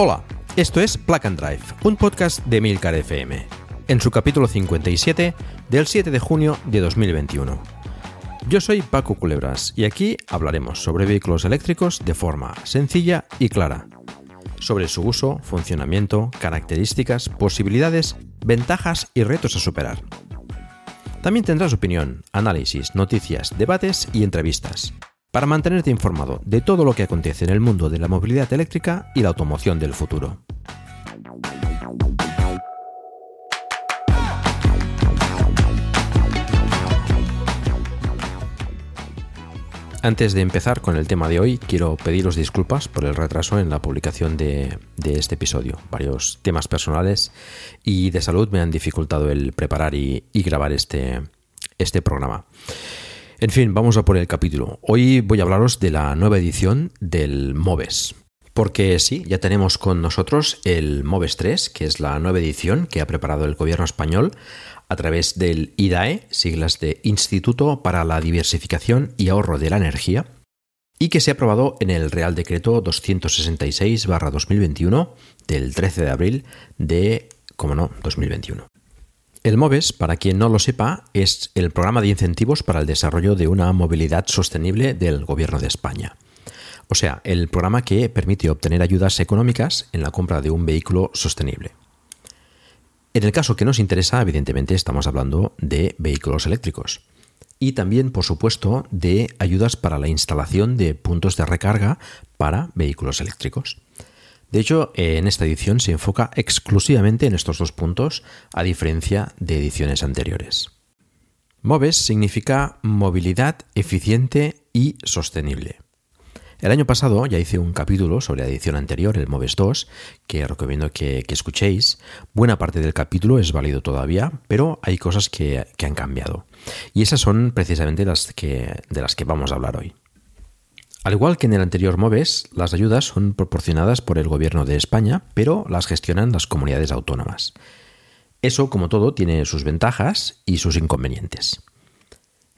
Hola, esto es Plug and Drive, un podcast de Milcar FM, en su capítulo 57 del 7 de junio de 2021. Yo soy Paco Culebras y aquí hablaremos sobre vehículos eléctricos de forma sencilla y clara, sobre su uso, funcionamiento, características, posibilidades, ventajas y retos a superar. También tendrás opinión, análisis, noticias, debates y entrevistas para mantenerte informado de todo lo que acontece en el mundo de la movilidad eléctrica y la automoción del futuro. Antes de empezar con el tema de hoy, quiero pediros disculpas por el retraso en la publicación de, este episodio. Varios temas personales y de salud me han dificultado el preparar y, y grabar este, este programa. En fin, vamos a por el capítulo. Hoy voy a hablaros de la nueva edición del Moves. Porque sí, ya tenemos con nosotros el Moves 3, que es la nueva edición que ha preparado el gobierno español a través del IDAE, siglas de Instituto para la Diversificación y Ahorro de la Energía, y que se ha aprobado en el Real Decreto 266-2021 del 13 de abril de, como no, 2021. El MOVES, para quien no lo sepa, es el programa de incentivos para el desarrollo de una movilidad sostenible del Gobierno de España. O sea, el programa que permite obtener ayudas económicas en la compra de un vehículo sostenible. En el caso que nos interesa, evidentemente estamos hablando de vehículos eléctricos. Y también, por supuesto, de ayudas para la instalación de puntos de recarga para vehículos eléctricos. De hecho, en esta edición se enfoca exclusivamente en estos dos puntos, a diferencia de ediciones anteriores. MOVES significa movilidad eficiente y sostenible. El año pasado ya hice un capítulo sobre la edición anterior, el MOVES 2, que recomiendo que, escuchéis. Buena parte del capítulo es válido todavía, pero hay cosas que, han cambiado. Y esas son precisamente de las que vamos a hablar hoy. Al igual que en el anterior MOVES, las ayudas son proporcionadas por el Gobierno de España, pero las gestionan las comunidades autónomas. Eso, como todo, tiene sus ventajas y sus inconvenientes.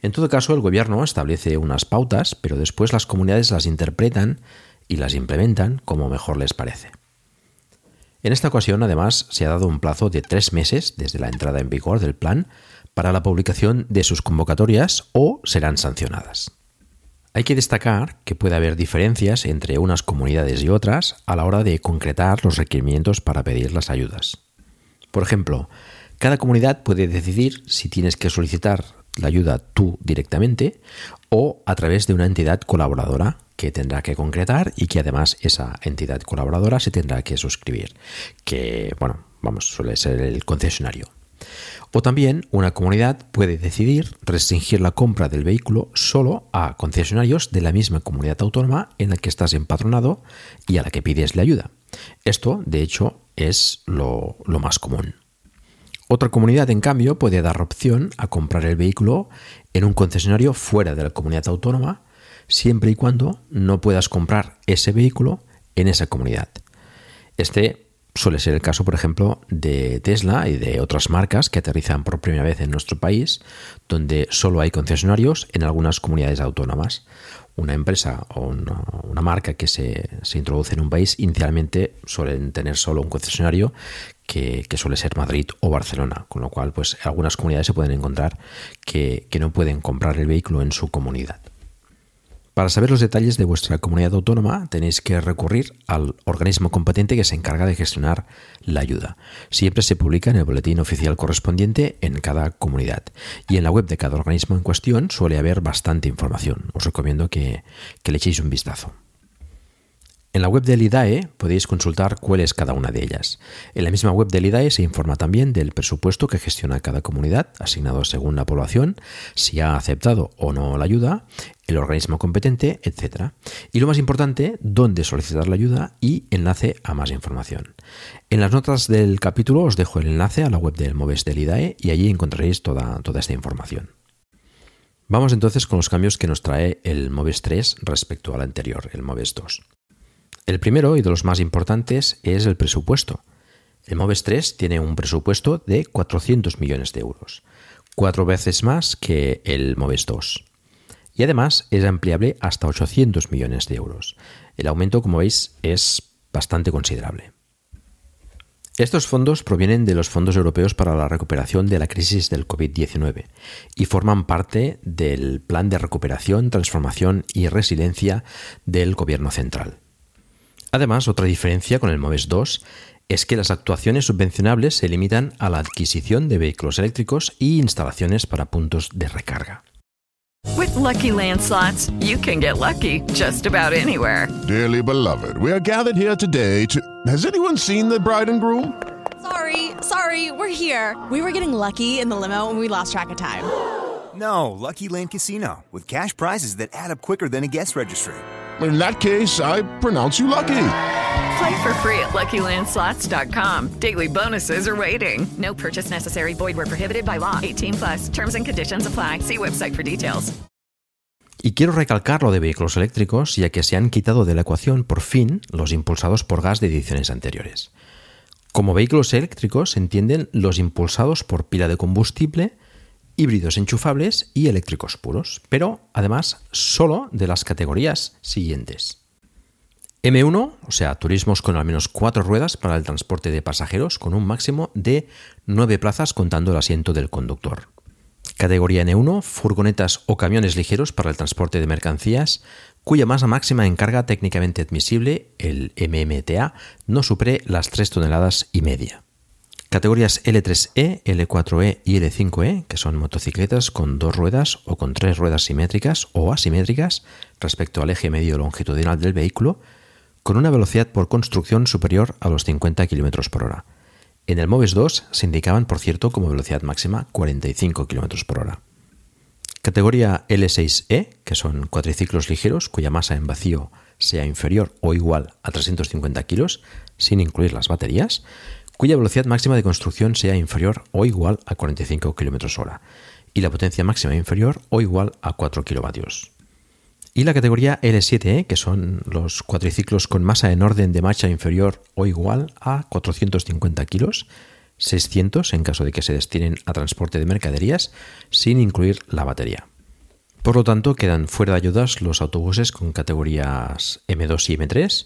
En todo caso, el Gobierno establece unas pautas, pero después las comunidades las interpretan y las implementan como mejor les parece. En esta ocasión, además, se ha dado un plazo de tres meses desde la entrada en vigor del plan para la publicación de sus convocatorias o serán sancionadas. Hay que destacar que puede haber diferencias entre unas comunidades y otras a la hora de concretar los requerimientos para pedir las ayudas. Por ejemplo, cada comunidad puede decidir si tienes que solicitar la ayuda tú directamente o a través de una entidad colaboradora que tendrá que concretar y que además esa entidad colaboradora se tendrá que suscribir, que bueno, vamos, suele ser el concesionario. O también una comunidad puede decidir restringir la compra del vehículo solo a concesionarios de la misma comunidad autónoma en la que estás empadronado y a la que pides la ayuda. Esto, de hecho, es lo, lo más común. Otra comunidad, en cambio, puede dar opción a comprar el vehículo en un concesionario fuera de la comunidad autónoma, siempre y cuando no puedas comprar ese vehículo en esa comunidad. Este suele ser el caso, por ejemplo, de Tesla y de otras marcas que aterrizan por primera vez en nuestro país, donde solo hay concesionarios en algunas comunidades autónomas. Una empresa o una, marca que se, se, introduce en un país inicialmente suelen tener solo un concesionario que, que, suele ser Madrid o Barcelona, con lo cual pues algunas comunidades se pueden encontrar que, que no pueden comprar el vehículo en su comunidad. Para saber los detalles de vuestra comunidad autónoma tenéis que recurrir al organismo competente que se encarga de gestionar la ayuda. Siempre se publica en el boletín oficial correspondiente en cada comunidad y en la web de cada organismo en cuestión suele haber bastante información. Os recomiendo que, que le echéis un vistazo. En la web del IDAE podéis consultar cuál es cada una de ellas. En la misma web del IDAE se informa también del presupuesto que gestiona cada comunidad, asignado según la población, si ha aceptado o no la ayuda, el organismo competente, etc. Y lo más importante, dónde solicitar la ayuda y enlace a más información. En las notas del capítulo os dejo el enlace a la web del MOVES del IDAE y allí encontraréis toda, toda esta información. Vamos entonces con los cambios que nos trae el MOVES 3 respecto al anterior, el MOVES 2. El primero y de los más importantes es el presupuesto. El MOVES 3 tiene un presupuesto de 400 millones de euros, cuatro veces más que el MOVES 2. Y además es ampliable hasta 800 millones de euros. El aumento, como veis, es bastante considerable. Estos fondos provienen de los fondos europeos para la recuperación de la crisis del COVID-19 y forman parte del Plan de Recuperación, Transformación y Resiliencia del Gobierno Central. Además, otra diferencia con el MOVES 2 es que las actuaciones subvencionables se limitan a la adquisición de vehículos eléctricos y instalaciones para puntos de recarga. With lucky landslots, you can get lucky just about anywhere. Dearly beloved, we are gathered here today to. Has anyone seen the bride and groom? Sorry, sorry, we're here. We were getting lucky in the limo and we lost track of time. No, Lucky Land Casino, with cash prizes that add up quicker than a guest registry in that case, I pronounce you lucky. Play for free at LuckyLandSlots.com. Daily bonuses are waiting. No purchase necessary. Void were prohibited by law. 18 plus. Terms and conditions apply. See website for details. Y quiero recalcar lo de vehículos eléctricos, ya que se han quitado de la ecuación por fin los impulsados por gas de ediciones anteriores. Como vehículos eléctricos se entienden los impulsados por pila de combustible híbridos enchufables y eléctricos puros, pero además solo de las categorías siguientes. M1, o sea, turismos con al menos cuatro ruedas para el transporte de pasajeros con un máximo de nueve plazas contando el asiento del conductor. Categoría N1, furgonetas o camiones ligeros para el transporte de mercancías cuya masa máxima en carga técnicamente admisible, el MMTA, no supere las 3 toneladas y media. Categorías L3E, L4E y L5E, que son motocicletas con dos ruedas o con tres ruedas simétricas o asimétricas respecto al eje medio longitudinal del vehículo, con una velocidad por construcción superior a los 50 km por hora. En el MOVES 2 se indicaban, por cierto, como velocidad máxima 45 km por hora. Categoría L6E, que son cuatriciclos ligeros cuya masa en vacío sea inferior o igual a 350 kg, sin incluir las baterías, cuya velocidad máxima de construcción sea inferior o igual a 45 km hora y la potencia máxima inferior o igual a 4 kW. Y la categoría L7E, que son los cuatriciclos con masa en orden de marcha inferior o igual a 450 kg, 600 en caso de que se destinen a transporte de mercaderías, sin incluir la batería. Por lo tanto, quedan fuera de ayudas los autobuses con categorías M2 y M3,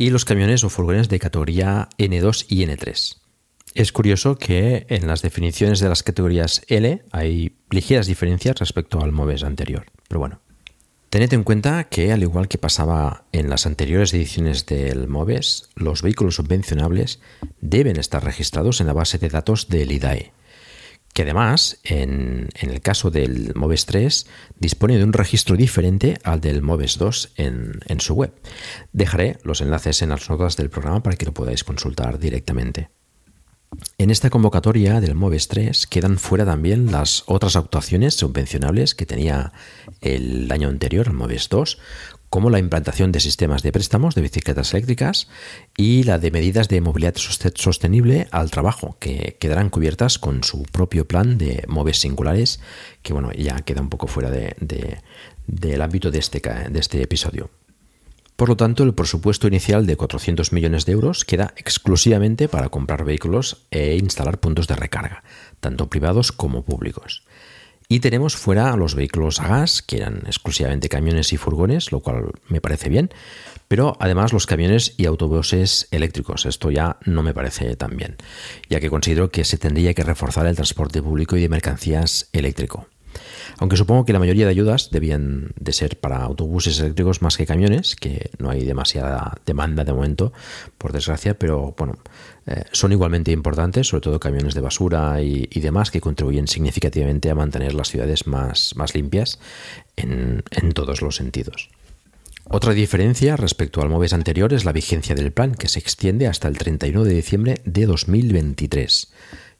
y los camiones o furgones de categoría N2 y N3. Es curioso que en las definiciones de las categorías L hay ligeras diferencias respecto al MOVES anterior, pero bueno. Tened en cuenta que, al igual que pasaba en las anteriores ediciones del MOVES, los vehículos subvencionables deben estar registrados en la base de datos del IDAE, que además, en, el caso del MOVES 3, dispone de un registro diferente al del MOVES 2 en, en su web. Dejaré los enlaces en las notas del programa para que lo podáis consultar directamente. En esta convocatoria del MOVES 3 quedan fuera también las otras actuaciones subvencionables que tenía el año anterior, el MOVES 2, como la implantación de sistemas de préstamos de bicicletas eléctricas y la de medidas de movilidad sostenible al trabajo, que quedarán cubiertas con su propio plan de MOVES singulares, que bueno, ya queda un poco fuera del ámbito de este, de este episodio. Por lo tanto, el presupuesto inicial de 400 millones de euros queda exclusivamente para comprar vehículos e instalar puntos de recarga, tanto privados como públicos. Y tenemos fuera los vehículos a gas, que eran exclusivamente camiones y furgones, lo cual me parece bien, pero además los camiones y autobuses eléctricos. Esto ya no me parece tan bien, ya que considero que se tendría que reforzar el transporte público y de mercancías eléctrico. Aunque supongo que la mayoría de ayudas debían de ser para autobuses eléctricos más que camiones, que no hay demasiada demanda de momento, por desgracia, pero bueno, eh, son igualmente importantes, sobre todo camiones de basura y, demás, que contribuyen significativamente a mantener las ciudades más, más limpias en, en todos los sentidos. Otra diferencia respecto al MOVES anterior es la vigencia del plan, que se extiende hasta el 31 de diciembre de 2023,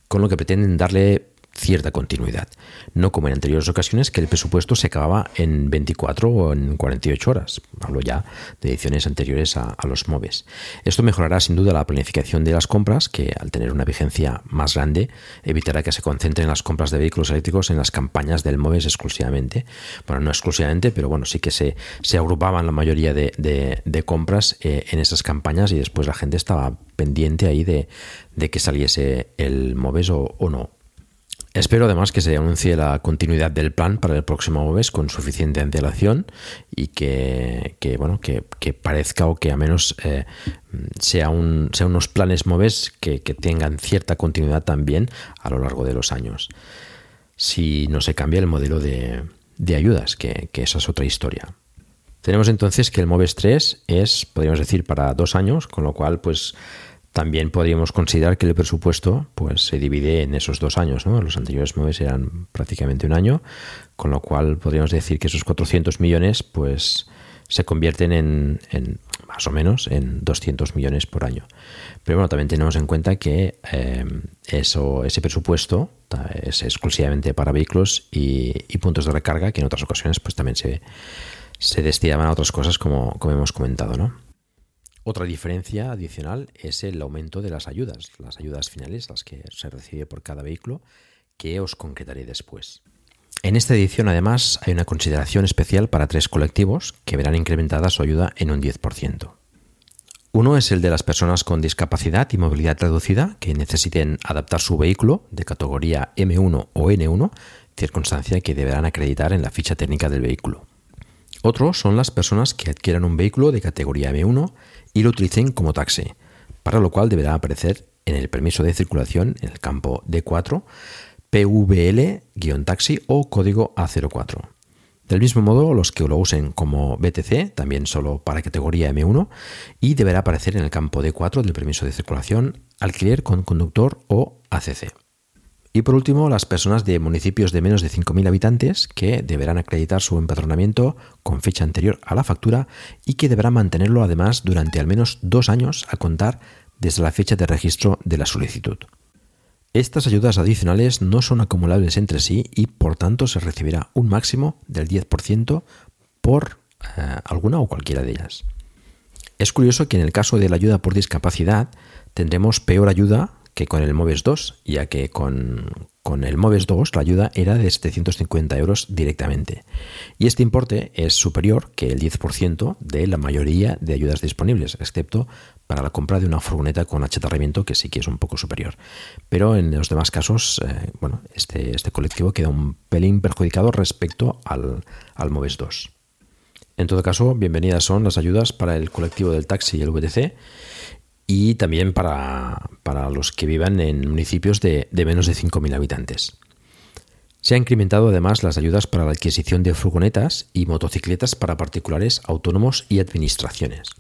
con lo que pretenden darle cierta continuidad. No como en anteriores ocasiones que el presupuesto se acababa en 24 o en 48 horas. Hablo ya de ediciones anteriores a, los MOVES. Esto mejorará sin duda la planificación de las compras, que al tener una vigencia más grande evitará que se concentren las compras de vehículos eléctricos en las campañas del MOVES exclusivamente. Bueno, no exclusivamente, pero bueno, sí que se, se agrupaban la mayoría de, compras eh, en esas campañas y después la gente estaba pendiente ahí de, que saliese el MOVES o no. Espero además que se anuncie la continuidad del plan para el próximo mes con suficiente antelación y que, bueno, que, parezca o que a menos eh, sea, un, sea unos planes MOVES que, tengan cierta continuidad también a lo largo de los años. Si no se cambia el modelo de, ayudas, que, que esa es otra historia. Tenemos entonces que el MOVES 3 es, podríamos decir, para dos años, con lo cual, pues también podríamos considerar que el presupuesto pues, se divide en esos dos años. ¿no? Los anteriores MOVES eran prácticamente un año, con lo cual podríamos decir que esos 400 millones pues, se convierten en, más o menos en 200 millones por año. Pero bueno, también tenemos en cuenta que eh, eso, ese presupuesto es exclusivamente para vehículos y, puntos de recarga, que en otras ocasiones pues, también se, se destinaban a otras cosas como, como hemos comentado. ¿no? Otra diferencia adicional es el aumento de las ayudas, las ayudas finales, las que se recibe por cada vehículo, que os concretaré después. En esta edición, además, hay una consideración especial para tres colectivos que verán incrementada su ayuda en un 10%. Uno es el de las personas con discapacidad y movilidad reducida que necesiten adaptar su vehículo de categoría M1 o N1, circunstancia que deberán acreditar en la ficha técnica del vehículo. Otro son las personas que adquieran un vehículo de categoría M1 y lo utilicen como taxi, para lo cual deberá aparecer en el permiso de circulación en el campo D4 PVL-taxi o código A04. Del mismo modo, los que lo usen como BTC, también solo para categoría M1, y deberá aparecer en el campo D4 del permiso de circulación alquiler con conductor o ACC. Y por último, las personas de municipios de menos de 5.000 habitantes que deberán acreditar su empadronamiento con fecha anterior a la factura y que deberán mantenerlo además durante al menos dos años a contar desde la fecha de registro de la solicitud. Estas ayudas adicionales no son acumulables entre sí y por tanto se recibirá un máximo del 10% por eh, alguna o cualquiera de ellas. Es curioso que en el caso de la ayuda por discapacidad tendremos peor ayuda que con el MOVES 2, ya que con, el MOVES 2 la ayuda era de 750 euros directamente. Y este importe es superior que el 10% de la mayoría de ayudas disponibles, excepto para la compra de una furgoneta con achatarramiento, que sí que es un poco superior. Pero en los demás casos, eh, bueno, este, este colectivo queda un pelín perjudicado respecto al, al MOVES 2. En todo caso, bienvenidas son las ayudas para el colectivo del taxi y el VTC y también para, los que vivan en municipios de, menos de 5.000 habitantes. Se han incrementado además las ayudas para la adquisición de furgonetas y motocicletas para particulares, autónomos y administraciones.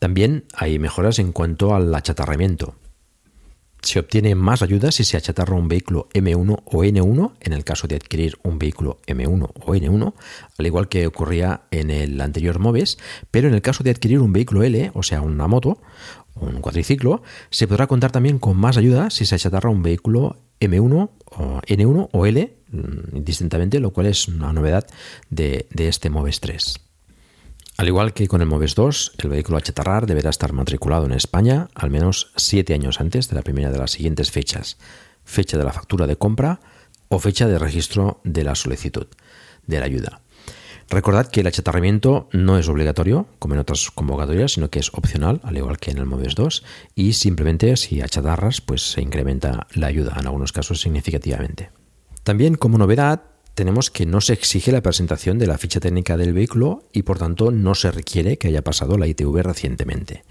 También hay mejoras en cuanto al achatarramiento. Se obtiene más ayuda si se achatarra un vehículo M1 o N1 en el caso de adquirir un vehículo M1 o N1, al igual que ocurría en el anterior MOVES, pero en el caso de adquirir un vehículo L, o sea, una moto, un cuadriciclo, se podrá contar también con más ayuda si se achatarra un vehículo M1 o N1 o L, mm, indistintamente, lo cual es una novedad de, este MOVES 3. Al igual que con el MOVES 2, el vehículo a chatarrar deberá estar matriculado en España al menos 7 años antes de la primera de las siguientes fechas, fecha de la factura de compra o fecha de registro de la solicitud de la ayuda. Recordad que el achatarramiento no es obligatorio, como en otras convocatorias, sino que es opcional, al igual que en el MOVES 2, y simplemente si achatarras, pues se incrementa la ayuda, en algunos casos significativamente. También como novedad, tenemos que no se exige la presentación de la ficha técnica del vehículo y por tanto no se requiere que haya pasado la ITV recientemente.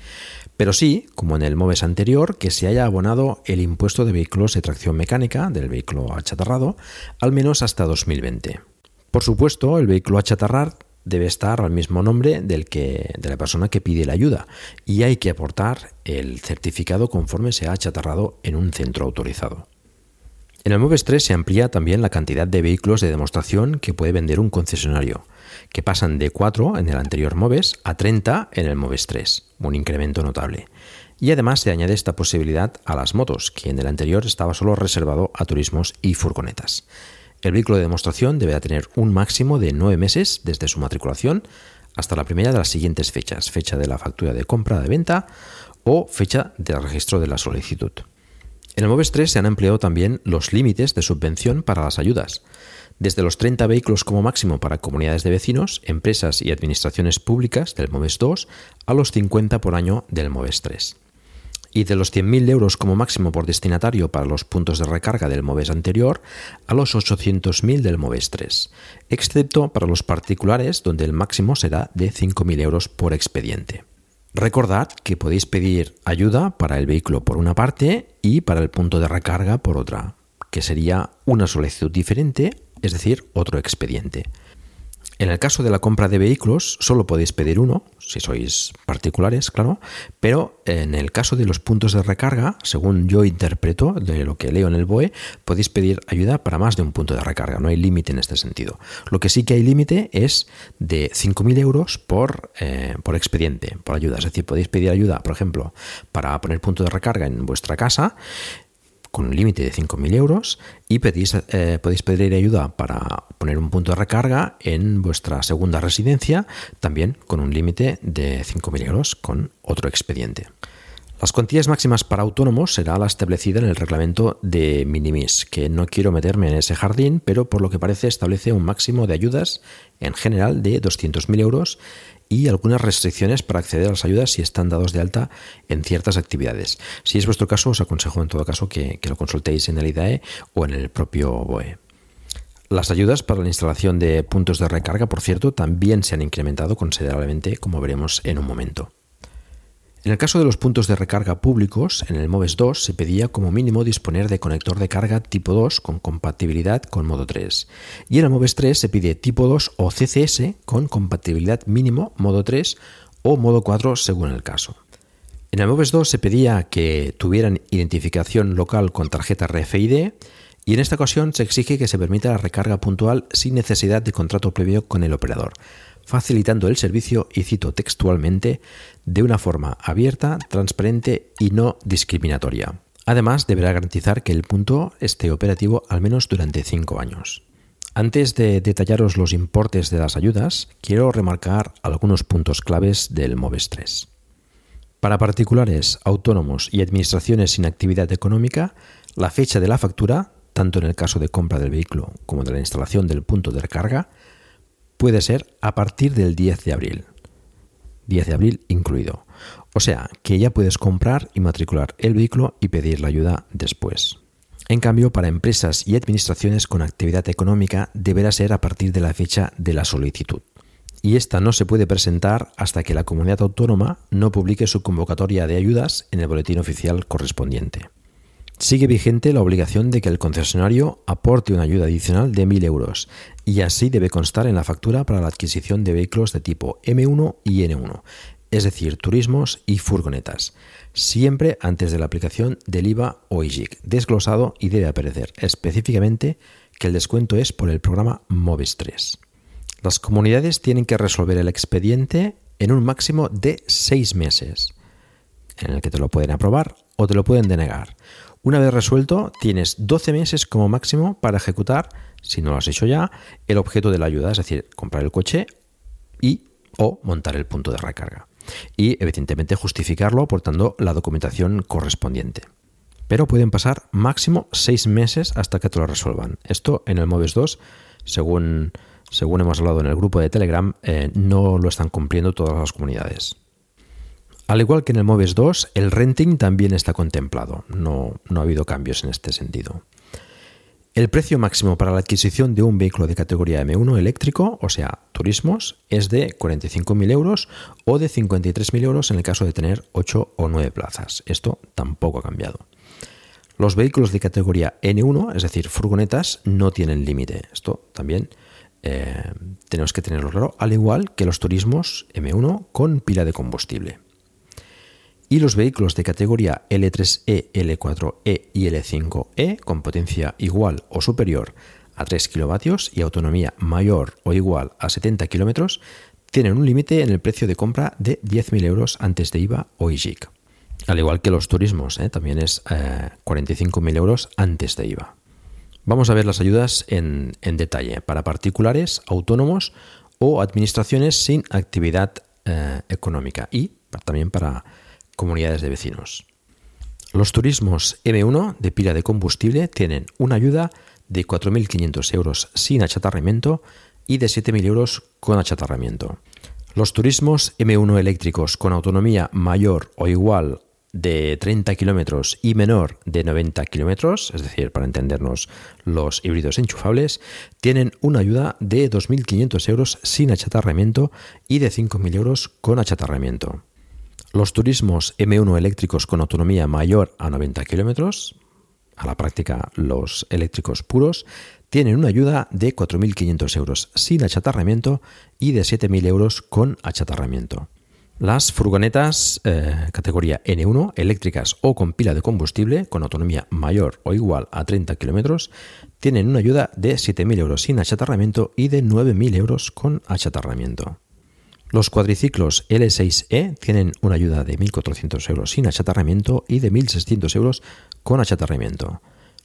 Pero sí, como en el MOVES anterior, que se haya abonado el impuesto de vehículos de tracción mecánica del vehículo achatarrado al menos hasta 2020. Por supuesto, el vehículo a chatarrar debe estar al mismo nombre del que, de la persona que pide la ayuda y hay que aportar el certificado conforme se ha achatarrado en un centro autorizado. En el MOVES 3 se amplía también la cantidad de vehículos de demostración que puede vender un concesionario, que pasan de 4 en el anterior MOVES a 30 en el MOVES 3, un incremento notable. Y además se añade esta posibilidad a las motos, que en el anterior estaba solo reservado a turismos y furgonetas. El vehículo de demostración deberá tener un máximo de 9 meses desde su matriculación hasta la primera de las siguientes fechas, fecha de la factura de compra de venta o fecha de registro de la solicitud. En el MOVES 3 se han empleado también los límites de subvención para las ayudas, desde los 30 vehículos como máximo para comunidades de vecinos, empresas y administraciones públicas del MOVES 2 a los 50 por año del MOVES 3 y de los 100.000 euros como máximo por destinatario para los puntos de recarga del MOVES anterior a los 800.000 del MOVES 3, excepto para los particulares donde el máximo será de 5.000 euros por expediente. Recordad que podéis pedir ayuda para el vehículo por una parte y para el punto de recarga por otra, que sería una solicitud diferente, es decir, otro expediente. En el caso de la compra de vehículos, solo podéis pedir uno, si sois particulares, claro, pero en el caso de los puntos de recarga, según yo interpreto de lo que leo en el BOE, podéis pedir ayuda para más de un punto de recarga, no hay límite en este sentido. Lo que sí que hay límite es de 5.000 euros por, eh, por expediente, por ayuda. Es decir, podéis pedir ayuda, por ejemplo, para poner punto de recarga en vuestra casa con un límite de 5.000 euros y pedís, eh, podéis pedir ayuda para poner un punto de recarga en vuestra segunda residencia, también con un límite de 5.000 euros con otro expediente. Las cuantías máximas para autónomos será la establecida en el reglamento de Minimis, que no quiero meterme en ese jardín, pero por lo que parece establece un máximo de ayudas en general de 200.000 euros y algunas restricciones para acceder a las ayudas si están dados de alta en ciertas actividades. Si es vuestro caso, os aconsejo en todo caso que, lo consultéis en el IDAE o en el propio BOE. Las ayudas para la instalación de puntos de recarga, por cierto, también se han incrementado considerablemente, como veremos en un momento. En el caso de los puntos de recarga públicos, en el MOVES 2 se pedía como mínimo disponer de conector de carga tipo 2 con compatibilidad con modo 3. Y en el MOVES 3 se pide tipo 2 o CCS con compatibilidad mínimo modo 3 o modo 4 según el caso. En el MOVES 2 se pedía que tuvieran identificación local con tarjeta RFID y en esta ocasión se exige que se permita la recarga puntual sin necesidad de contrato previo con el operador facilitando el servicio, y cito textualmente, de una forma abierta, transparente y no discriminatoria. Además, deberá garantizar que el punto esté operativo al menos durante cinco años. Antes de detallaros los importes de las ayudas, quiero remarcar algunos puntos claves del MOVES 3. Para particulares, autónomos y administraciones sin actividad económica, la fecha de la factura, tanto en el caso de compra del vehículo como de la instalación del punto de recarga, puede ser a partir del 10 de abril. 10 de abril incluido. O sea, que ya puedes comprar y matricular el vehículo y pedir la ayuda después. En cambio, para empresas y administraciones con actividad económica deberá ser a partir de la fecha de la solicitud. Y esta no se puede presentar hasta que la comunidad autónoma no publique su convocatoria de ayudas en el boletín oficial correspondiente. Sigue vigente la obligación de que el concesionario aporte una ayuda adicional de 1.000 euros y así debe constar en la factura para la adquisición de vehículos de tipo M1 y N1, es decir, turismos y furgonetas, siempre antes de la aplicación del IVA o IGIC, desglosado y debe aparecer específicamente que el descuento es por el programa MOVES 3. Las comunidades tienen que resolver el expediente en un máximo de seis meses, en el que te lo pueden aprobar o te lo pueden denegar una vez resuelto, tienes 12 meses como máximo para ejecutar, si no lo has hecho ya, el objeto de la ayuda, es decir, comprar el coche y o montar el punto de recarga. Y evidentemente justificarlo aportando la documentación correspondiente. Pero pueden pasar máximo 6 meses hasta que te lo resuelvan. Esto en el MOVES 2, según, según hemos hablado en el grupo de Telegram, eh, no lo están cumpliendo todas las comunidades. Al igual que en el MOVES 2, el renting también está contemplado. No, no ha habido cambios en este sentido. El precio máximo para la adquisición de un vehículo de categoría M1 eléctrico, o sea, turismos, es de 45.000 euros o de 53.000 euros en el caso de tener 8 o 9 plazas. Esto tampoco ha cambiado. Los vehículos de categoría N1, es decir, furgonetas, no tienen límite. Esto también eh, tenemos que tenerlo claro, al igual que los turismos M1 con pila de combustible y los vehículos de categoría L3E, L4E y L5E con potencia igual o superior a 3 kilovatios y autonomía mayor o igual a 70 kilómetros tienen un límite en el precio de compra de 10.000 euros antes de IVA o IGIC. Al igual que los turismos, ¿eh? también es 45.000 eh, euros antes de IVA. Vamos a ver las ayudas en, detalle para particulares, autónomos o administraciones sin actividad eh, económica y también para comunidades de vecinos. Los turismos M1 de pila de combustible tienen una ayuda de 4.500 euros sin achatarramiento y de 7.000 euros con achatarramiento. Los turismos M1 eléctricos con autonomía mayor o igual de 30 kilómetros y menor de 90 kilómetros, es decir, para entendernos los híbridos enchufables, tienen una ayuda de 2.500 euros sin achatarramiento y de 5.000 euros con achatarramiento. Los turismos M1 eléctricos con autonomía mayor a 90 kilómetros, a la práctica los eléctricos puros, tienen una ayuda de 4.500 euros sin achatarramiento y de 7.000 euros con achatarramiento. Las furgonetas eh, categoría N1, eléctricas o con pila de combustible, con autonomía mayor o igual a 30 kilómetros, tienen una ayuda de 7.000 euros sin achatarramiento y de 9.000 euros con achatarramiento. Los cuadriciclos L6E tienen una ayuda de 1.400 euros sin achatarramiento y de 1.600 euros con achatarramiento.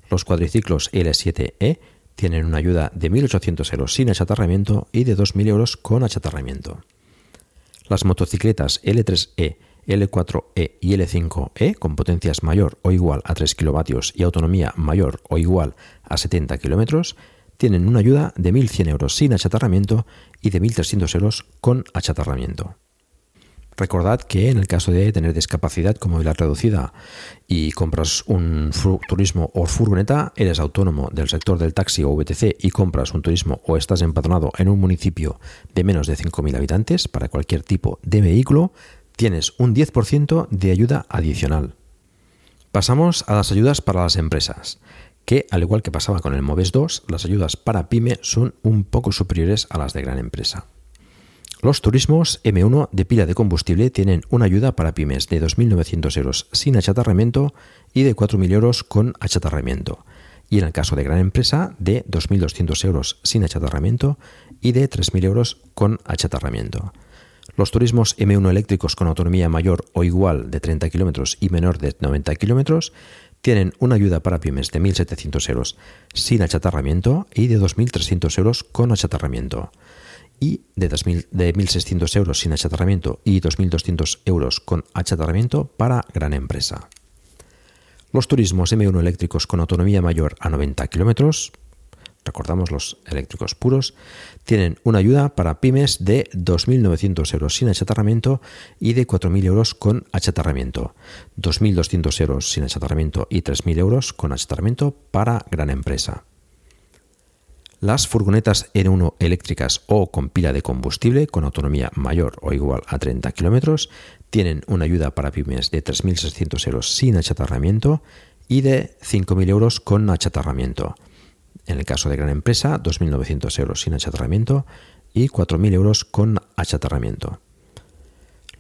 Los cuadriciclos L7E tienen una ayuda de 1.800 euros sin achatarramiento y de 2.000 euros con achatarramiento. Las motocicletas L3E, L4E y L5E con potencias mayor o igual a 3 kilovatios y autonomía mayor o igual a 70 kilómetros tienen una ayuda de 1.100 euros sin achatarramiento y de 1.300 euros con achatarramiento. Recordad que en el caso de tener discapacidad como movilidad reducida y compras un turismo o furgoneta, eres autónomo del sector del taxi o VTC y compras un turismo o estás empadronado en un municipio de menos de 5.000 habitantes para cualquier tipo de vehículo, tienes un 10% de ayuda adicional. Pasamos a las ayudas para las empresas que, al igual que pasaba con el MOVES 2, las ayudas para pyme son un poco superiores a las de gran empresa. Los turismos M1 de pila de combustible tienen una ayuda para pymes de 2.900 euros sin achatarramiento y de 4.000 euros con achatarramiento. Y en el caso de gran empresa, de 2.200 euros sin achatarramiento y de 3.000 euros con achatarramiento. Los turismos M1 eléctricos con autonomía mayor o igual de 30 kilómetros y menor de 90 kilómetros tienen una ayuda para pymes de 1.700 euros sin achatarramiento y de 2.300 euros con achatarramiento. Y de, 1.600 euros sin achatarramiento y 2.200 euros con achatarramiento para gran empresa. Los turismos M1 eléctricos con autonomía mayor a 90 kilómetros recordamos los eléctricos puros, tienen una ayuda para pymes de 2.900 euros sin achatarramiento y de 4.000 euros con achatarramiento, 2.200 euros sin achatarramiento y 3.000 euros con achatarramiento para gran empresa. Las furgonetas N1 eléctricas o con pila de combustible con autonomía mayor o igual a 30 kilómetros tienen una ayuda para pymes de 3.600 euros sin achatarramiento y de 5.000 euros con achatarramiento. En el caso de gran empresa, 2.900 euros sin achatarramiento y 4.000 euros con achatarramiento.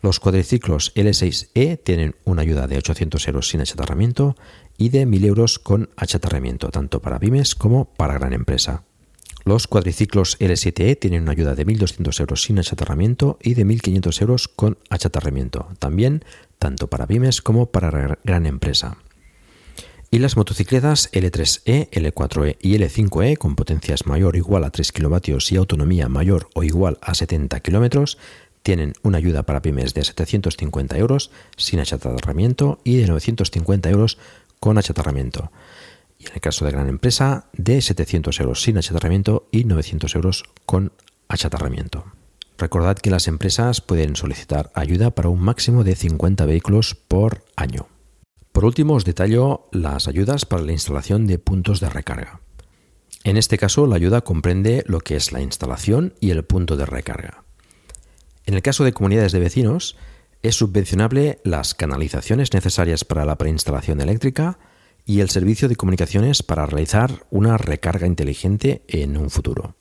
Los cuadriciclos L6E tienen una ayuda de 800 euros sin achatarramiento y de 1.000 euros con achatarramiento, tanto para pymes como para gran empresa. Los cuadriciclos L7E tienen una ayuda de 1.200 euros sin achatarramiento y de 1.500 euros con achatarramiento, también tanto para pymes como para gran empresa. Y las motocicletas L3E, L4E y L5E con potencias mayor o igual a 3 kW y autonomía mayor o igual a 70 km tienen una ayuda para pymes de 750 euros sin achatarramiento y de 950 euros con achatarramiento. Y en el caso de gran empresa, de 700 euros sin achatarramiento y 900 euros con achatarramiento. Recordad que las empresas pueden solicitar ayuda para un máximo de 50 vehículos por año. Por último, os detallo las ayudas para la instalación de puntos de recarga. En este caso, la ayuda comprende lo que es la instalación y el punto de recarga. En el caso de comunidades de vecinos, es subvencionable las canalizaciones necesarias para la preinstalación eléctrica y el servicio de comunicaciones para realizar una recarga inteligente en un futuro.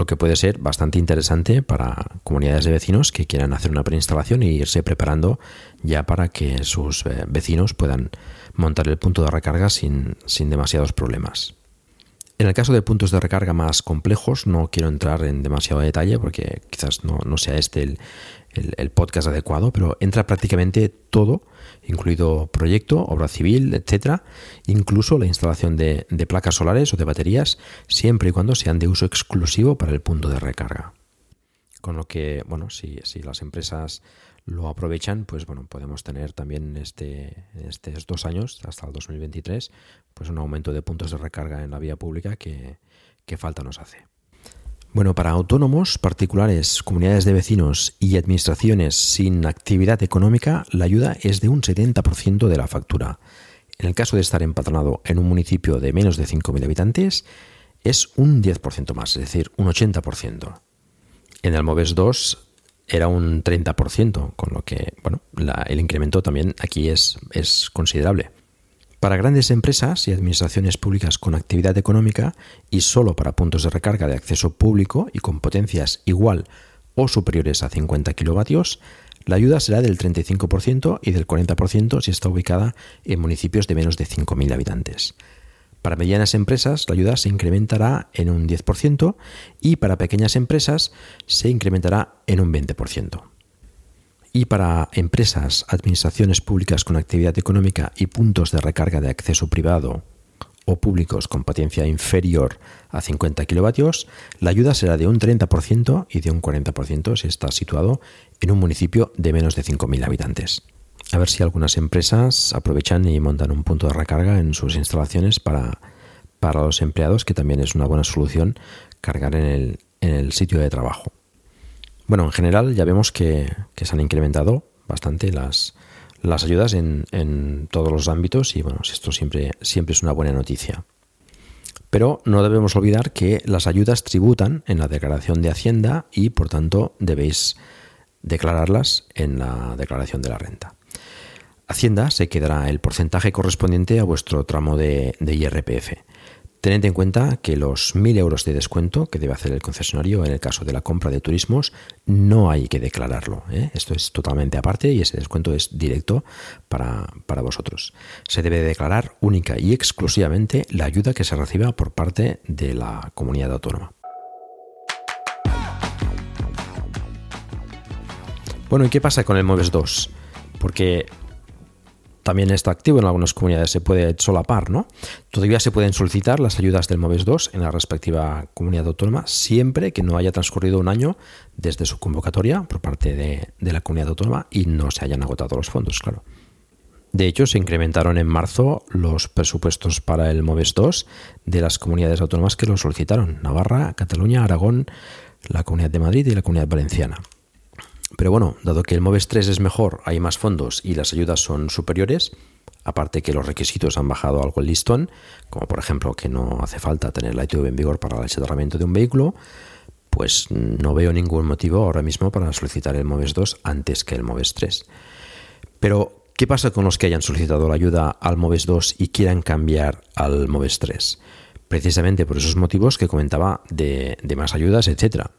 Lo que puede ser bastante interesante para comunidades de vecinos que quieran hacer una preinstalación e irse preparando ya para que sus eh, vecinos puedan montar el punto de recarga sin, sin demasiados problemas. En el caso de puntos de recarga más complejos, no quiero entrar en demasiado detalle porque quizás no, sea este el, el, podcast adecuado, pero entra prácticamente todo, incluido proyecto, obra civil, etcétera, incluso la instalación de, placas solares o de baterías, siempre y cuando sean de uso exclusivo para el punto de recarga. Con lo que, bueno, si, si las empresas lo aprovechan, pues bueno, podemos tener también este, estos dos años, hasta el 2023, pues un aumento de puntos de recarga en la vía pública que, que falta nos hace. Bueno, para autónomos, particulares, comunidades de vecinos y administraciones sin actividad económica, la ayuda es de un 70% de la factura. En el caso de estar empatronado en un municipio de menos de 5.000 habitantes, es un 10% más, es decir, un 80%. En el MOVES 2 era un 30%, con lo que bueno, el incremento también aquí es, es considerable. Para grandes empresas y administraciones públicas con actividad económica y solo para puntos de recarga de acceso público y con potencias igual o superiores a 50 kilovatios, la ayuda será del 35% y del 40% si está ubicada en municipios de menos de 5.000 habitantes. Para medianas empresas la ayuda se incrementará en un 10% y para pequeñas empresas se incrementará en un 20%. Y para empresas, administraciones públicas con actividad económica y puntos de recarga de acceso privado o públicos con potencia inferior a 50 kilovatios, la ayuda será de un 30% y de un 40% si está situado en un municipio de menos de 5.000 habitantes a ver si algunas empresas aprovechan y montan un punto de recarga en sus instalaciones para, para los empleados, que también es una buena solución cargar en el, en el sitio de trabajo. Bueno, en general ya vemos que, se han incrementado bastante las, ayudas en, todos los ámbitos y bueno, esto siempre, siempre es una buena noticia. Pero no debemos olvidar que las ayudas tributan en la declaración de Hacienda y por tanto debéis declararlas en la declaración de la renta. Hacienda se quedará el porcentaje correspondiente a vuestro tramo de, IRPF. Tened en cuenta que los 1.000 euros de descuento que debe hacer el concesionario en el caso de la compra de turismos no hay que declararlo. ¿eh? Esto es totalmente aparte y ese descuento es directo para, para, vosotros. Se debe declarar única y exclusivamente la ayuda que se reciba por parte de la comunidad autónoma. Bueno, ¿y qué pasa con el MOVES 2? Porque también está activo en algunas comunidades, se puede solapar, ¿no? Todavía se pueden solicitar las ayudas del MOVES 2 en la respectiva comunidad autónoma siempre que no haya transcurrido un año desde su convocatoria por parte de, la comunidad autónoma y no se hayan agotado los fondos, claro. De hecho, se incrementaron en marzo los presupuestos para el MOVES 2 de las comunidades autónomas que lo solicitaron, Navarra, Cataluña, Aragón, la Comunidad de Madrid y la Comunidad Valenciana. Pero bueno, dado que el MOVES 3 es mejor, hay más fondos y las ayudas son superiores, aparte que los requisitos han bajado algo el listón, como por ejemplo que no hace falta tener la ITV en vigor para el asesoramiento de un vehículo, pues no veo ningún motivo ahora mismo para solicitar el MOVES 2 antes que el MOVES 3. Pero, ¿qué pasa con los que hayan solicitado la ayuda al MOVES 2 y quieran cambiar al MOVES 3? Precisamente por esos motivos que comentaba de, de más ayudas, etcétera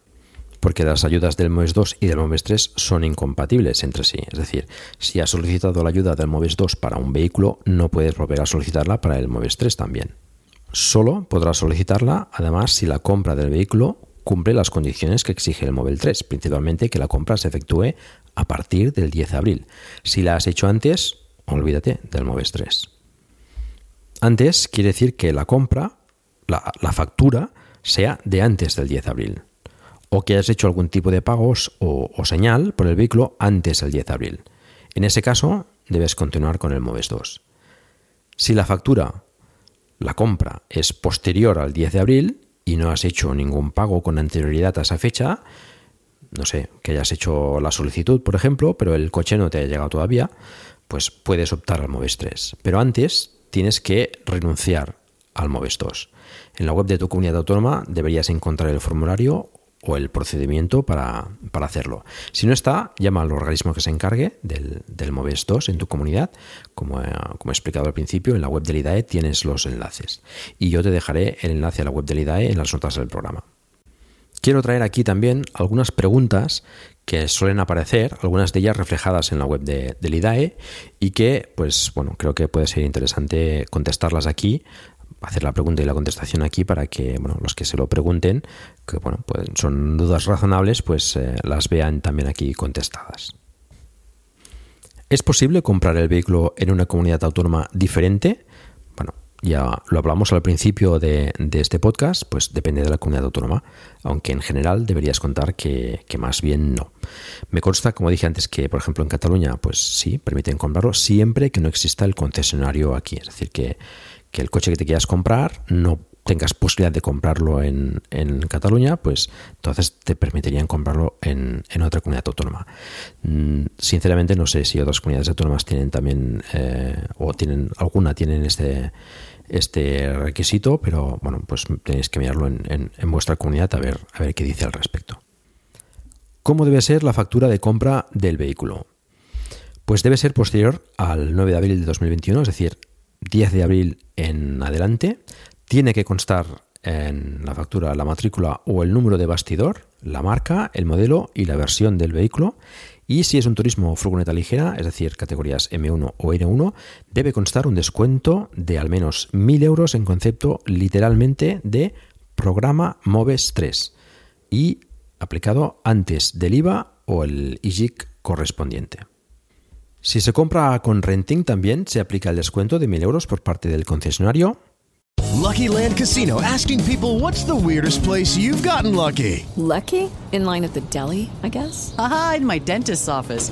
porque las ayudas del MOVES 2 y del MOVES 3 son incompatibles entre sí. Es decir, si has solicitado la ayuda del MOVES 2 para un vehículo, no puedes volver a solicitarla para el MOVES 3 también. Solo podrás solicitarla, además, si la compra del vehículo cumple las condiciones que exige el MOVES 3, principalmente que la compra se efectúe a partir del 10 de abril. Si la has hecho antes, olvídate del MOVES 3. Antes quiere decir que la compra, la factura, sea de antes del 10 de abril o que hayas hecho algún tipo de pagos o, señal por el vehículo antes del 10 de abril. En ese caso, debes continuar con el MOVES 2. Si la factura, la compra, es posterior al 10 de abril y no has hecho ningún pago con anterioridad a esa fecha, no sé, que hayas hecho la solicitud, por ejemplo, pero el coche no te ha llegado todavía, pues puedes optar al MOVES 3. Pero antes tienes que renunciar al MOVES 2. En la web de tu comunidad autónoma deberías encontrar el formulario o el procedimiento para, para, hacerlo. Si no está, llama al organismo que se encargue del, del MOVES 2 en tu comunidad. Como, eh, como, he explicado al principio, en la web del IDAE tienes los enlaces. Y yo te dejaré el enlace a la web del IDAE en las notas del programa. Quiero traer aquí también algunas preguntas que suelen aparecer, algunas de ellas reflejadas en la web de, del IDAE y que, pues bueno, creo que puede ser interesante contestarlas aquí hacer la pregunta y la contestación aquí para que bueno, los que se lo pregunten, que bueno, pues son dudas razonables, pues eh, las vean también aquí contestadas. ¿Es posible comprar el vehículo en una comunidad autónoma diferente? Bueno, ya lo hablamos al principio de, de este podcast, pues depende de la comunidad autónoma, aunque en general deberías contar que, que, más bien no. Me consta, como dije antes, que por ejemplo en Cataluña, pues sí, permiten comprarlo siempre que no exista el concesionario aquí, es decir, que que el coche que te quieras comprar no tengas posibilidad de comprarlo en, en Cataluña, pues entonces te permitirían comprarlo en, en otra comunidad autónoma. Mm, sinceramente no sé si otras comunidades autónomas tienen también, eh, o tienen alguna tienen este, este requisito, pero bueno, pues tenéis que mirarlo en, en, vuestra comunidad a ver, a ver qué dice al respecto. ¿Cómo debe ser la factura de compra del vehículo? Pues debe ser posterior al 9 de abril de 2021, es decir, 10 de abril en adelante, tiene que constar en la factura la matrícula o el número de bastidor, la marca, el modelo y la versión del vehículo. Y si es un turismo o furgoneta ligera, es decir, categorías M1 o N1, debe constar un descuento de al menos 1.000 euros en concepto literalmente de programa MOVES 3 y aplicado antes del IVA o el IGIC correspondiente. Si se compra con renting también se aplica el descuento de 1.000 euros por parte del concesionario. Lucky Land Casino asking people what's the weirdest place you've gotten lucky. Lucky? In line at the deli, I guess. Aha, in my dentist's office.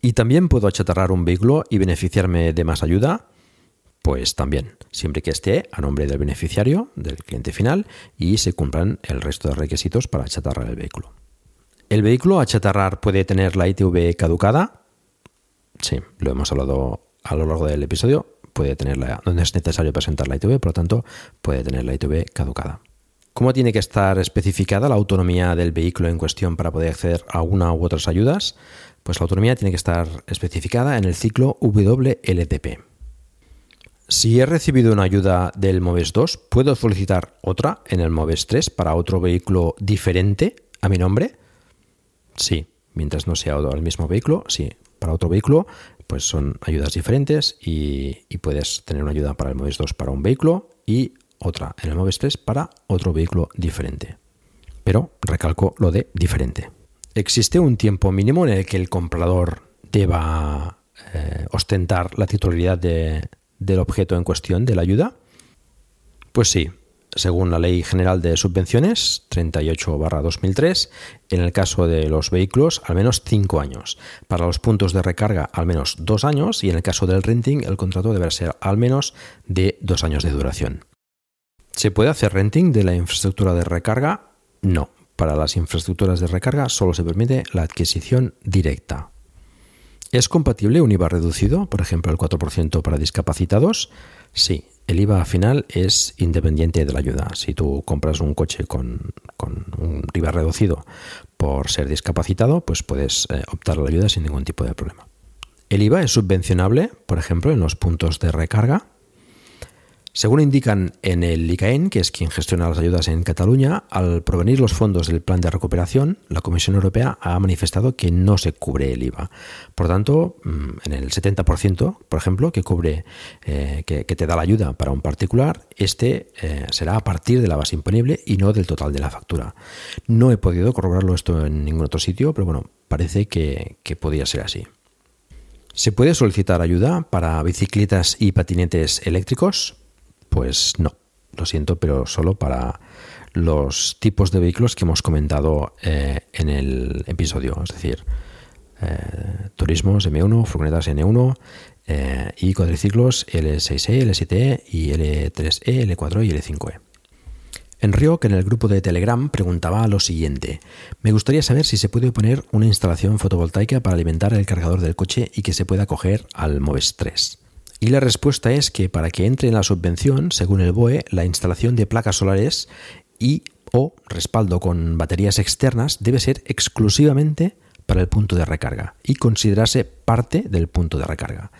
¿Y también puedo achatarrar un vehículo y beneficiarme de más ayuda? Pues también, siempre que esté a nombre del beneficiario, del cliente final, y se cumplan el resto de requisitos para achatarrar el vehículo. ¿El vehículo a chatarrar puede tener la ITV caducada? Sí, lo hemos hablado a lo largo del episodio. Puede tenerla, no es necesario presentar la ITV, por lo tanto, puede tener la ITV caducada. ¿Cómo tiene que estar especificada la autonomía del vehículo en cuestión para poder acceder a una u otras ayudas? Pues la autonomía tiene que estar especificada en el ciclo WLTP. Si he recibido una ayuda del MOVES 2, ¿puedo solicitar otra en el MOVES 3 para otro vehículo diferente a mi nombre? Sí, mientras no sea el mismo vehículo, sí. Para otro vehículo, pues son ayudas diferentes y, puedes tener una ayuda para el MOVES 2 para un vehículo y otra en el MOVES 3 para otro vehículo diferente. Pero recalco lo de diferente. ¿Existe un tiempo mínimo en el que el comprador deba eh, ostentar la titularidad de, del objeto en cuestión de la ayuda? Pues sí, según la Ley General de Subvenciones 38-2003, en el caso de los vehículos, al menos 5 años. Para los puntos de recarga, al menos 2 años. Y en el caso del renting, el contrato deberá ser al menos de 2 años de duración. ¿Se puede hacer renting de la infraestructura de recarga? No. Para las infraestructuras de recarga solo se permite la adquisición directa. ¿Es compatible un IVA reducido, por ejemplo el 4% para discapacitados? Sí, el IVA final es independiente de la ayuda. Si tú compras un coche con, con un IVA reducido por ser discapacitado, pues puedes eh, optar a la ayuda sin ningún tipo de problema. ¿El IVA es subvencionable, por ejemplo, en los puntos de recarga? Según indican en el ICAEN, que es quien gestiona las ayudas en Cataluña, al provenir los fondos del plan de recuperación, la Comisión Europea ha manifestado que no se cubre el IVA. Por tanto, mm, en el 70%, por ejemplo, que cubre, eh, que, te da la ayuda para un particular, este eh, será a partir de la base imponible y no del total de la factura. No he podido corroborarlo esto en ningún otro sitio, pero bueno, parece que, que podría ser así. ¿Se puede solicitar ayuda para bicicletas y patinetes eléctricos? Pues no, lo siento, pero solo para los tipos de vehículos que hemos comentado eh, en el episodio, es decir, eh, turismos M1, furgonetas N1 eh, y cuadriciclos L6E, L7E y L3E, L4 y L5E. Enrio, que en el grupo de Telegram preguntaba lo siguiente: Me gustaría saber si se puede poner una instalación fotovoltaica para alimentar el cargador del coche y que se pueda coger al Moves 3. Y la respuesta es que para que entre en la subvención, según el BOE, la instalación de placas solares y o respaldo con baterías externas debe ser exclusivamente para el punto de recarga y considerarse parte del punto de recarga.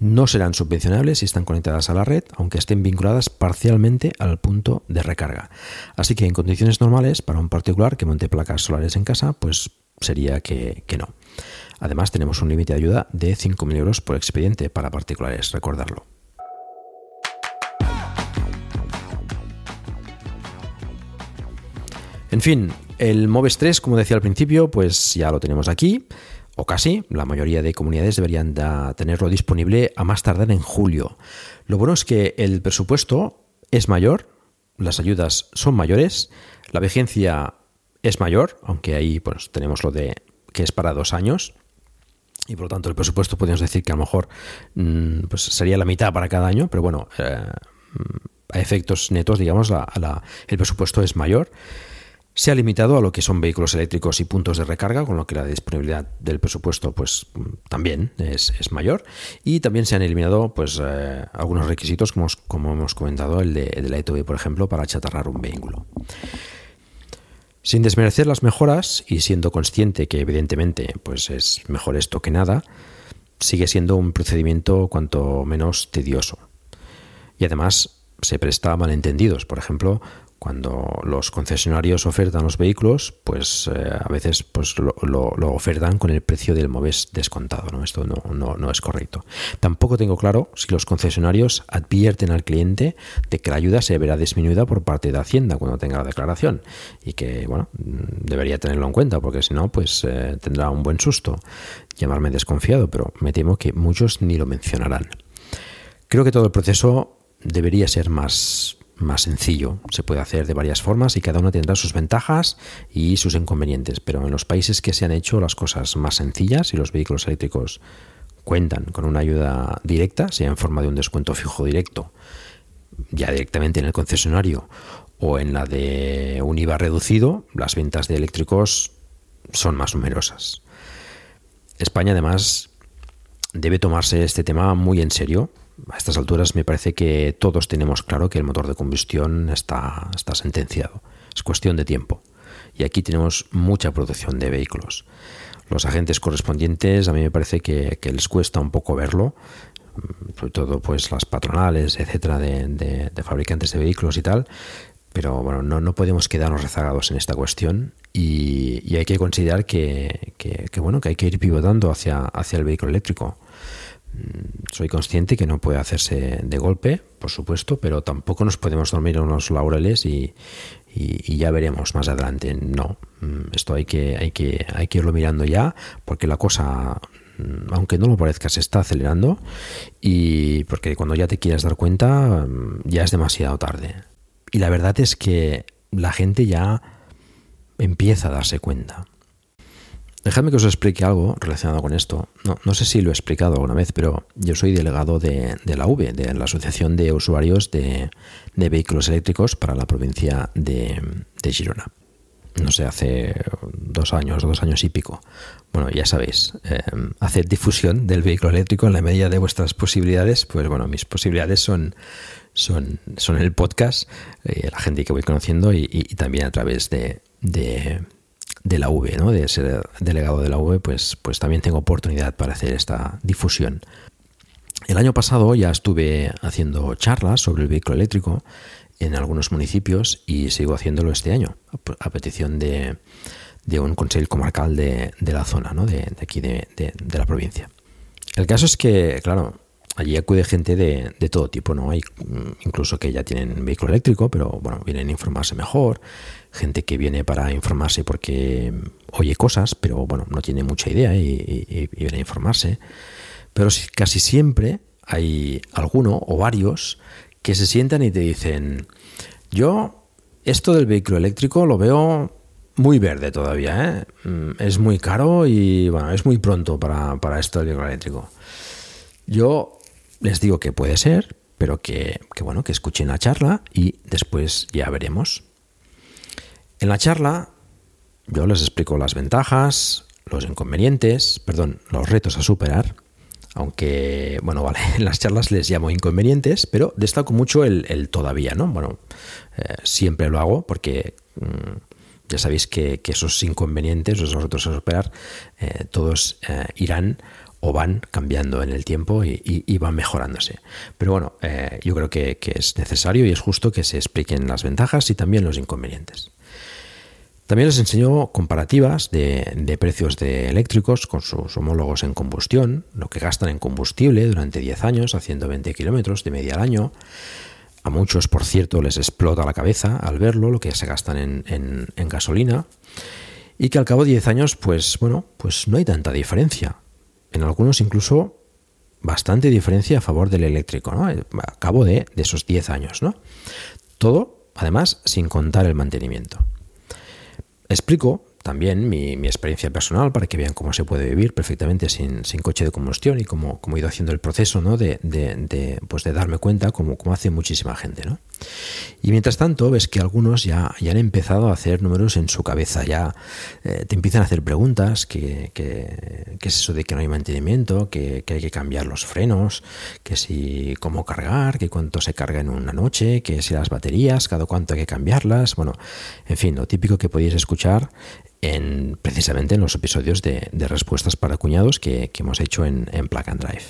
No serán subvencionables si están conectadas a la red, aunque estén vinculadas parcialmente al punto de recarga. Así que en condiciones normales, para un particular que monte placas solares en casa, pues sería que, no. Además, tenemos un límite de ayuda de 5.000 euros por expediente para particulares, recordarlo. En fin, el Moves 3, como decía al principio, pues ya lo tenemos aquí, o casi. La mayoría de comunidades deberían tenerlo disponible a más tardar en julio. Lo bueno es que el presupuesto es mayor, las ayudas son mayores, la vigencia es mayor, aunque ahí pues, tenemos lo de que es para dos años, y por lo tanto el presupuesto podríamos decir que a lo mejor mm, pues sería la mitad para cada año, pero bueno, eh, a efectos netos, digamos, el presupuesto es mayor. Se ha limitado a lo que son vehículos eléctricos y puntos de recarga, con lo que la disponibilidad del presupuesto pues también es, mayor. Y también se han eliminado pues eh, algunos requisitos, como, como hemos comentado, el de, el la ETV, por ejemplo, para chatarrar un vehículo. Sin desmerecer las mejoras y siendo consciente que evidentemente pues es mejor esto que nada, sigue siendo un procedimiento cuanto menos tedioso. Y además se presta a malentendidos. Por ejemplo, cuando los concesionarios ofertan los vehículos, pues eh, a veces pues, lo, ofertan con el precio del MOVES descontado. ¿no? Esto no, no, es correcto. Tampoco tengo claro si los concesionarios advierten al cliente de que la ayuda se verá disminuida por parte de Hacienda cuando tenga la declaración y que bueno debería tenerlo en cuenta porque si no pues eh, tendrá un buen susto. Llamarme desconfiado, pero me temo que muchos ni lo mencionarán. Creo que todo el proceso debería ser más más sencillo. Se puede hacer de varias formas y cada una tendrá sus ventajas y sus inconvenientes, pero en los países que se han hecho las cosas más sencillas y los vehículos eléctricos cuentan con una ayuda directa, sea en forma de un descuento fijo directo, ya directamente en el concesionario o en la de un IVA reducido, las ventas de eléctricos son más numerosas. España además debe tomarse este tema muy en serio a estas alturas me parece que todos tenemos claro que el motor de combustión está, está sentenciado. Es cuestión de tiempo. Y aquí tenemos mucha producción de vehículos. Los agentes correspondientes a mí me parece que, les cuesta un poco verlo, sobre todo pues las patronales, etcétera, de, fabricantes de vehículos y tal. Pero bueno, no, no podemos quedarnos rezagados en esta cuestión y, hay que considerar que, que, bueno, que hay que ir pivotando hacia, hacia el vehículo eléctrico. Mm, soy consciente que no puede hacerse de golpe, por supuesto, pero tampoco nos podemos dormir en unos laureles y, ya veremos más adelante. No, mm, esto hay que, hay, que, hay que irlo mirando ya, porque la cosa, mm, aunque no lo parezca, se está acelerando y porque cuando ya te quieras dar cuenta, ya es demasiado tarde. Y la verdad es que la gente ya empieza a darse cuenta. Dejadme que os explique algo relacionado con esto. No, sé si lo he explicado alguna vez, pero yo soy delegado de, la V, de la Asociación de Usuarios de, Vehículos Eléctricos para la provincia de, Girona. No sé, hace dos años, dos años y pico. Bueno, ya sabéis, eh, hacer difusión del vehículo eléctrico en la medida de vuestras posibilidades, pues bueno, mis posibilidades son, son, son el podcast, eh, la gente que voy conociendo y, también a través de la V, ¿no? de ser delegado de la V, pues, pues también tengo oportunidad para hacer esta difusión. El año pasado ya estuve haciendo charlas sobre el vehículo eléctrico en algunos municipios y sigo haciéndolo este año a petición de, un consejo comarcal de, la zona, ¿no? de, aquí de, la provincia. El caso es que, claro, allí acude gente de, todo tipo, ¿no? Hay mm, incluso que ya tienen vehículo eléctrico, pero bueno, vienen a informarse mejor, gente que viene para informarse porque oye cosas, pero bueno, no tiene mucha idea y, viene a informarse. Pero casi siempre hay alguno o varios que se sientan y te dicen, yo esto del vehículo eléctrico lo veo muy verde todavía, ¿eh? Mm, es muy caro y bueno, es muy pronto para, para esto del vehículo eléctrico. Yo les digo que puede ser, pero que, que, bueno, que escuchen la charla y después ya veremos. En la charla yo les explico las ventajas, los inconvenientes, perdón, los retos a superar, aunque, bueno, vale, en las charlas les llamo inconvenientes, pero destaco mucho el, todavía, ¿no? Bueno, eh, siempre lo hago porque mm, ya sabéis que, esos inconvenientes, esos retos a superar, eh, todos eh, irán o van cambiando en el tiempo y, van mejorándose. Pero bueno, yo creo que es necesario y es justo que se expliquen las ventajas y también los inconvenientes. También les enseñó comparativas de, precios de eléctricos con sus homólogos en combustión, lo que gastan en combustible durante 10 años, haciendo 20 kilómetros de media al año. A muchos, por cierto, les explota la cabeza al verlo, lo que se gastan en, gasolina. Y que al cabo de 10 años, pues bueno, pues no hay tanta diferencia. En algunos incluso bastante diferencia a favor del eléctrico, ¿no? A cabo de, de esos 10 años, ¿no? Todo, además, sin contar el mantenimiento. Explico también mi, experiencia personal para que vean cómo se puede vivir perfectamente sin, coche de combustión y cómo, cómo, he ido haciendo el proceso ¿no? de, de, pues de darme cuenta como, como hace muchísima gente. ¿no? Y mientras tanto ves que algunos ya, ya han empezado a hacer números en su cabeza, ya eh, te empiezan a hacer preguntas, que, que, es eso de que no hay mantenimiento, que, que, hay que cambiar los frenos, que si cómo cargar, que cuánto se carga en una noche, que si las baterías, cada cuánto hay que cambiarlas, bueno, en fin, lo típico que podéis escuchar en, precisamente en los episodios de, respuestas para cuñados que, hemos hecho en, en, and Drive.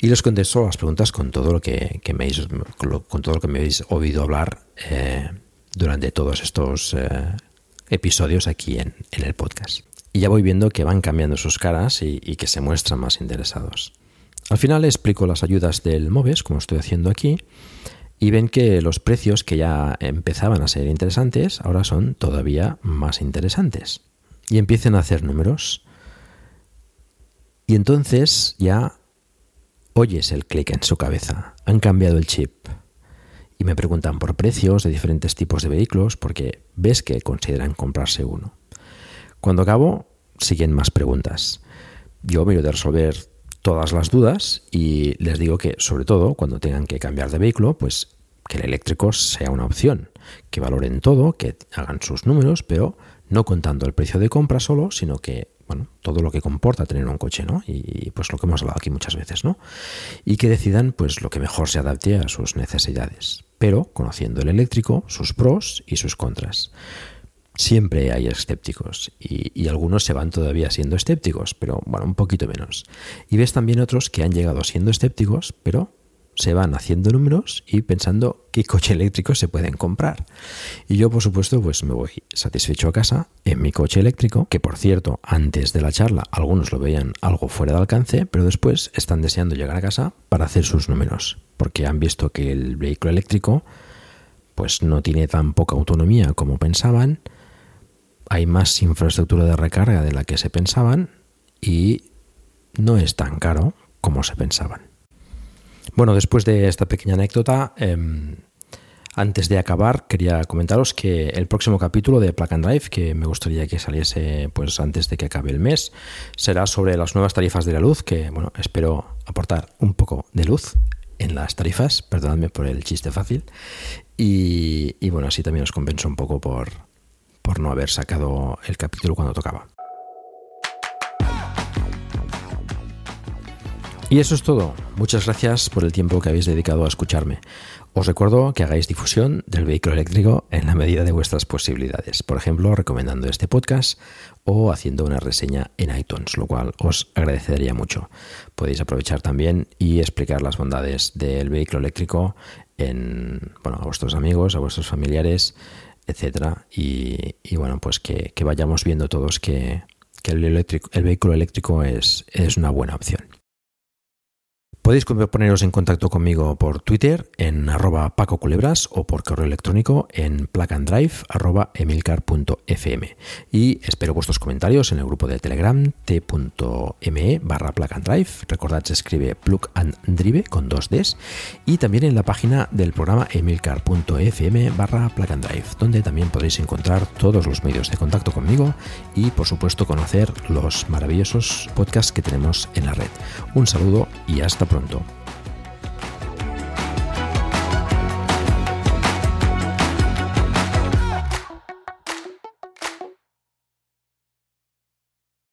Y les contesto las preguntas con todo lo que, me, habéis, con todo lo que me oído hablar eh, durante todos estos eh, episodios aquí en, el podcast. Y ya voy viendo que van cambiando sus caras y, y que se muestran más interesados. Al final explico las ayudas del MOVES, como estoy haciendo aquí, y ven que los precios que ya empezaban a ser interesantes ahora son todavía más interesantes. Y empiecen a hacer números. Y entonces ya oyes el clic en su cabeza. Han cambiado el chip. Y me preguntan por precios de diferentes tipos de vehículos porque ves que consideran comprarse uno. Cuando acabo, siguen más preguntas. Yo miro de resolver todas las dudas y les digo que, sobre todo, cuando tengan que cambiar de vehículo, pues que el eléctrico sea una opción, que valoren todo, que hagan sus números, pero no contando el precio de compra solo, sino que, bueno, todo lo que comporta tener un coche, ¿no? Y pues lo que hemos hablado aquí muchas veces, ¿no? Y que decidan pues lo que mejor se adapte a sus necesidades, pero conociendo el eléctrico, sus pros y sus contras. Siempre hay escépticos y, algunos se van todavía siendo escépticos, pero bueno, un poquito menos. Y ves también otros que han llegado siendo escépticos, pero se van haciendo números y pensando qué coche eléctrico se pueden comprar. Y yo, por supuesto, pues me voy satisfecho a casa en mi coche eléctrico, que por cierto, antes de la charla algunos lo veían algo fuera de alcance, pero después están deseando llegar a casa para hacer sus números, porque han visto que el vehículo eléctrico pues no tiene tan poca autonomía como pensaban, hay más infraestructura de recarga de la que se pensaban y no es tan caro como se pensaban. Bueno, después de esta pequeña anécdota, em, antes de acabar, quería comentaros que el próximo capítulo de Plug Drive, que me gustaría que saliese pues antes de que acabe el mes, será sobre las nuevas tarifas de la luz, que bueno, espero aportar un poco de luz en las tarifas, perdonadme por el chiste fácil, y, y bueno, así también os compenso un poco por, por no haber sacado el capítulo cuando tocaba. Y eso es todo. Muchas gracias por el tiempo que habéis dedicado a escucharme. Os recuerdo que hagáis difusión del vehículo eléctrico en la medida de vuestras posibilidades, por ejemplo, recomendando este podcast o haciendo una reseña en iTunes, lo cual os agradecería mucho. Podéis aprovechar también y explicar las bondades del vehículo eléctrico en, bueno, a vuestros amigos, a vuestros familiares, etcétera, y, bueno, pues que, vayamos viendo todos que, el, el vehículo eléctrico es, es una buena opción. Podéis poneros en contacto conmigo por Twitter en arroba Paco o por correo electrónico en plugandrive arroba emilcar.fm y espero vuestros comentarios en el grupo de Telegram t.me barra plugandrive. Recordad se escribe plug and drive con dos Ds y también en la página del programa emilcar.fm barra plugandrive donde también podréis encontrar todos los medios de contacto conmigo y por supuesto conocer los maravillosos podcasts que tenemos en la red. Un saludo y hasta pronto. 오늘도